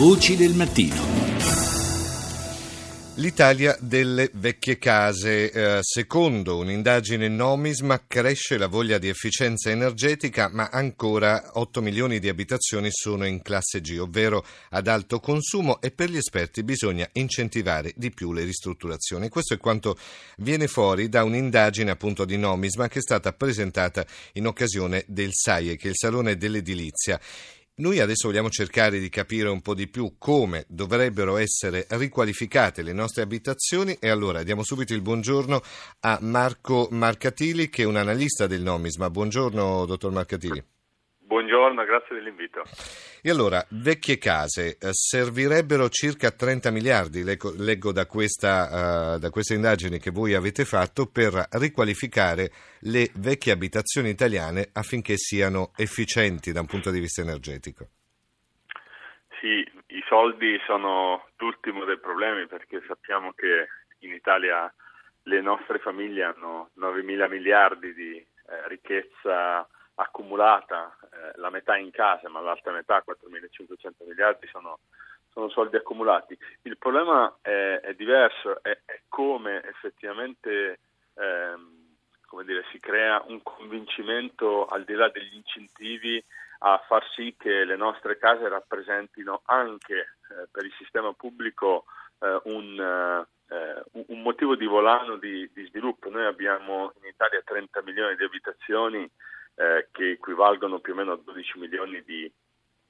Voci del mattino. L'Italia delle vecchie case. Eh, secondo un'indagine Nomisma cresce la voglia di efficienza energetica, ma ancora 8 milioni di abitazioni sono in classe G, ovvero ad alto consumo e per gli esperti bisogna incentivare di più le ristrutturazioni. Questo è quanto viene fuori da un'indagine appunto di Nomisma che è stata presentata in occasione del SAIE, che è il Salone dell'Edilizia. Noi adesso vogliamo cercare di capire un po' di più come dovrebbero essere riqualificate le nostre abitazioni e allora diamo subito il buongiorno a Marco Marcatili che è un analista del Nomisma. Buongiorno dottor Marcatili. Buongiorno, grazie dell'invito. E allora, vecchie case eh, servirebbero circa 30 miliardi, leggo, leggo da, questa, uh, da queste indagini che voi avete fatto, per riqualificare le vecchie abitazioni italiane affinché siano efficienti da un punto di vista energetico. Sì, i soldi sono l'ultimo dei problemi perché sappiamo che in Italia le nostre famiglie hanno 9 mila miliardi di eh, ricchezza accumulata, eh, la metà in casa, ma l'altra metà, 4.500 miliardi, sono, sono soldi accumulati. Il problema è, è diverso, è, è, come effettivamente ehm, come dire, si crea un convincimento al di là degli incentivi a far sì che le nostre case rappresentino anche eh, per il sistema pubblico eh, un, eh, un, motivo di volano di, di, sviluppo. Noi abbiamo in Italia 30 milioni di abitazioni eh, che equivalgono più o meno a 12 milioni di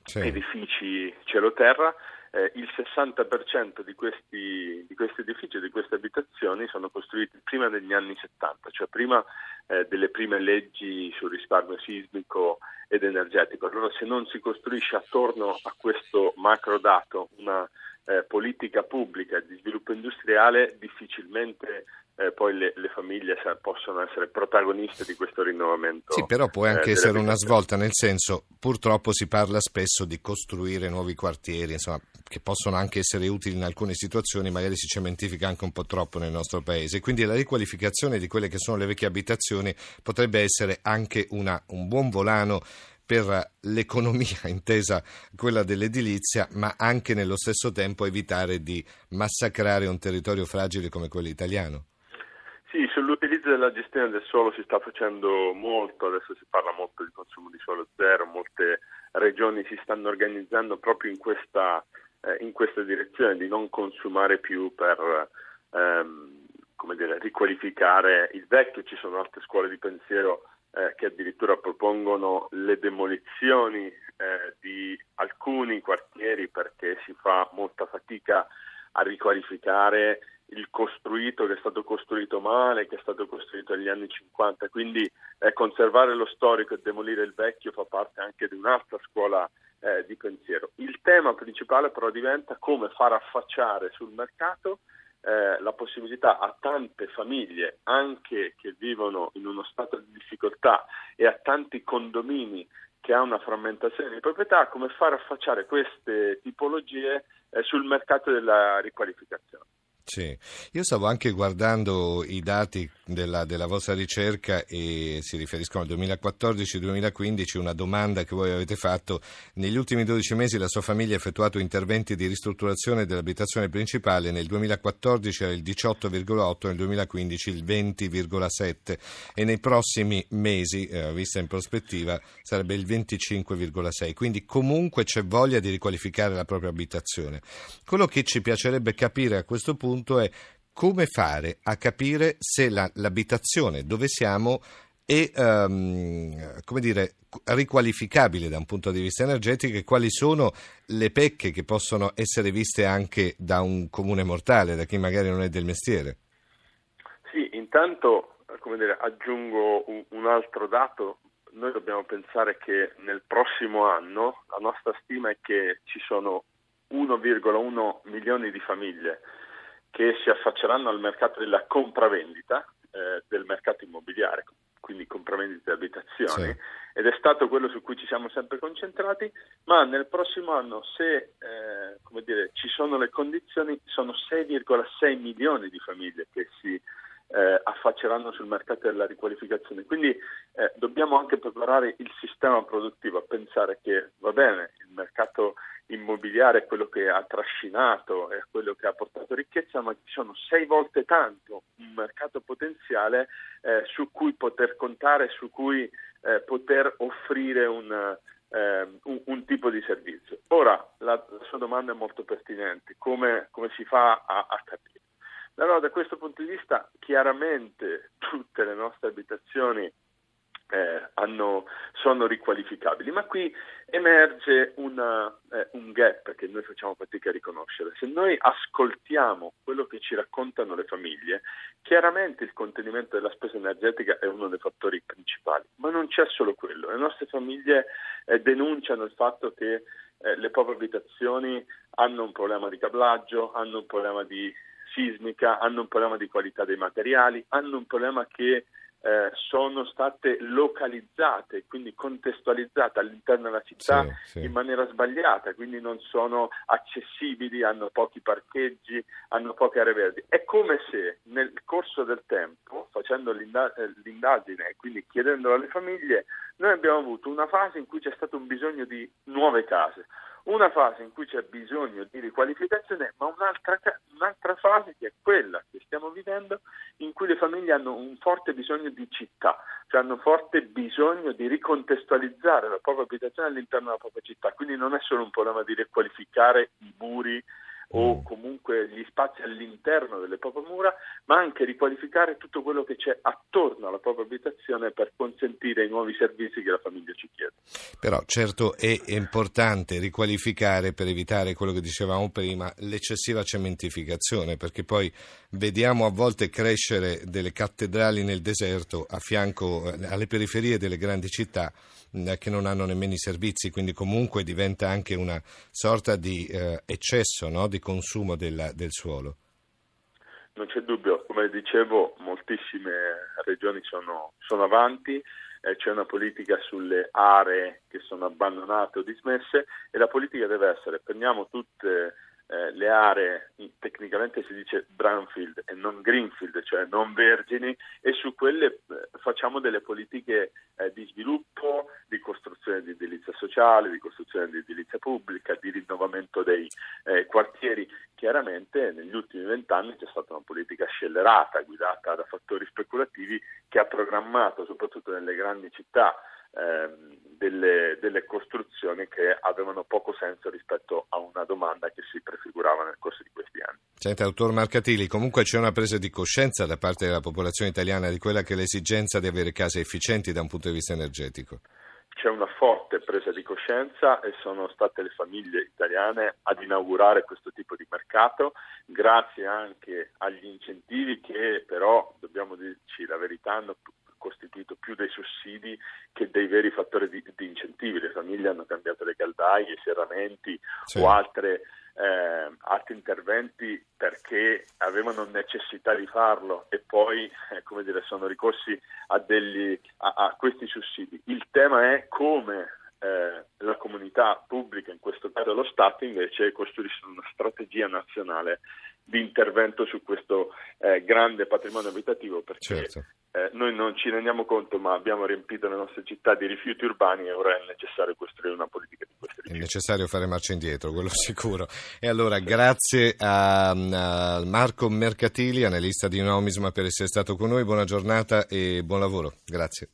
sì. edifici cielo-terra. Eh, il 60% di questi, di questi edifici e di queste abitazioni sono costruiti prima degli anni 70, cioè prima eh, delle prime leggi sul risparmio sismico ed energetico. Allora se non si costruisce attorno a questo macro dato una eh, politica pubblica di sviluppo industriale, difficilmente eh, poi le, le famiglie sa, possono essere protagoniste di questo rinnovamento. Sì, però può anche eh, essere una svolta, nel senso, purtroppo si parla spesso di costruire nuovi quartieri, insomma, che possono anche essere utili in alcune situazioni, magari si cementifica anche un po' troppo nel nostro paese. Quindi la riqualificazione di quelle che sono le vecchie abitazioni potrebbe essere anche una, un buon volano per l'economia intesa quella dell'edilizia, ma anche nello stesso tempo evitare di massacrare un territorio fragile come quello italiano. Sì, sull'utilizzo della gestione del suolo si sta facendo molto, adesso si parla molto di consumo di suolo zero, molte regioni si stanno organizzando proprio in questa, eh, in questa direzione di non consumare più per ehm, dire, riqualificare il vecchio, ci sono altre scuole di pensiero eh, che addirittura propongono le demolizioni eh, di alcuni quartieri perché si fa molta fatica a riqualificare il costruito che è stato costruito male, che è stato costruito negli anni 50, quindi eh, conservare lo storico e demolire il vecchio fa parte anche di un'altra scuola eh, di pensiero. Il tema principale però diventa come far affacciare sul mercato eh, la possibilità a tante famiglie, anche che vivono in uno stato di difficoltà, e a tanti condomini che ha una frammentazione di proprietà, come far affacciare queste tipologie eh, sul mercato della riqualificazione. Sì, io stavo anche guardando i dati della, della, vostra ricerca e si riferiscono al 2014-2015, una domanda che voi avete fatto. Negli ultimi 12 mesi la sua famiglia ha effettuato interventi di ristrutturazione dell'abitazione principale, nel 2014 era il 18,8, nel 2015 il 20,7 e nei prossimi mesi, eh, vista in prospettiva, sarebbe il 25,6. Quindi comunque c'è voglia di riqualificare la propria abitazione. Quello che ci piacerebbe capire a questo punto punto è come fare a capire se la, l'abitazione dove siamo è um, come dire, riqualificabile da un punto di vista energetico e quali sono le pecche che possono essere viste anche da un comune mortale, da chi magari non è del mestiere. Sì, intanto dire, aggiungo un, un altro dato. Noi dobbiamo pensare che nel prossimo anno la nostra stima è che ci sono 1,1 milioni di famiglie che si affacceranno al mercato della compravendita, eh, del mercato immobiliare, quindi compravendite di abitazioni, sì. ed è stato quello su cui ci siamo sempre concentrati, ma nel prossimo anno, se eh, dire, ci sono le condizioni, sono 6,6 milioni di famiglie che si eh, affacceranno sul mercato della riqualificazione. Quindi eh, dobbiamo anche preparare il sistema produttivo a pensare che va bene, il mercato immobiliare è quello che ha trascinato, è quello che ha portato ricchezza, ma ci sono sei volte tanto un mercato potenziale eh, su cui poter contare, su cui eh, poter offrire un, eh, un, un, tipo di servizio. Ora, la, la, sua domanda è molto pertinente, come, come si fa a, a capire? Allora, da questo punto di vista, chiaramente tutte le nostre abitazioni eh, hanno, sono riqualificabili, ma qui emerge una, eh, un gap che noi facciamo fatica a riconoscere. Se noi ascoltiamo quello che ci raccontano le famiglie, chiaramente il contenimento della spesa energetica è uno dei fattori principali, ma non c'è solo quello. Le nostre famiglie eh, denunciano il fatto che eh, le proprie abitazioni hanno un problema di cablaggio, hanno un problema di sismica, hanno un problema di qualità dei materiali, hanno un problema che eh, sono state localizzate, quindi contestualizzate all'interno della città sì, sì. in maniera sbagliata, quindi non sono accessibili, hanno pochi parcheggi, hanno poche aree verdi. È come se nel corso del tempo, facendo l'indagine e quindi chiedendolo alle famiglie, noi abbiamo avuto una fase in cui c'è stato un bisogno di nuove case una fase in cui c'è bisogno di riqualificazione, ma un'altra, un'altra, fase che è quella che stiamo vivendo in cui le famiglie hanno un forte bisogno di città, cioè hanno forte bisogno di ricontestualizzare la propria abitazione all'interno della propria città, quindi non è solo un problema di riqualificare i muri o mm. comunque gli spazi all'interno delle proprie mura, ma anche riqualificare tutto quello che c'è attorno alla propria abitazione per consentire i nuovi servizi che la famiglia. Però certo è importante riqualificare per evitare quello che dicevamo prima, l'eccessiva cementificazione, perché poi vediamo a volte crescere delle cattedrali nel deserto a fianco eh, alle periferie delle grandi città eh, che non hanno nemmeno i servizi, quindi comunque diventa anche una sorta di eh, eccesso no? di consumo della, del suolo. Non c'è dubbio, come dicevo, moltissime regioni sono, sono avanti, eh, c'è una politica sulle aree che sono abbandonate o dismesse e la politica deve essere, prendiamo tutte eh, le aree, tecnicamente si dice brownfield e non greenfield, cioè non vergini, e su quelle eh, facciamo delle politiche eh, di sviluppo, di costruzione di edilizia sociale, di costruzione di edilizia pubblica, di rinnovamento dei eh, quartieri. Chiaramente negli ultimi vent'anni c'è stata una politica scellerata, guidata da fattori speculativi, che ha programmato soprattutto nelle grandi città ehm, delle, delle, costruzioni che avevano poco senso rispetto a una domanda che si prefigurava nel corso di questi anni. Senta, dottor Marcatili, comunque c'è una presa di coscienza da parte della popolazione italiana di quella che è l'esigenza di avere case efficienti da un punto di vista energetico? C'è una forte presa di coscienza e sono state le famiglie italiane ad inaugurare questo tipo di mercato, grazie anche agli incentivi che però, dobbiamo dirci la verità, hanno costituito più dei sussidi che dei veri fattori di, di incentivi. Le famiglie hanno cambiato le caldaie, i serramenti sì. o altre, eh, altri interventi perché avevano necessità di farlo e poi eh, come dire, sono ricorsi a, degli, a, a questi sussidi. Il tema è come eh, la comunità pubblica, in questo caso lo Stato, invece costruisce una strategia nazionale di intervento su questo eh, grande patrimonio abitativo perché certo. Eh, noi non ci rendiamo conto ma abbiamo riempito le nostre città di rifiuti urbani e ora è necessario costruire una politica di questi rifiuti. È necessario fare marcia indietro, quello sicuro. E allora grazie a, a Marco Mercatili, analista di Nomisma per essere stato con noi, buona giornata e buon lavoro. Grazie.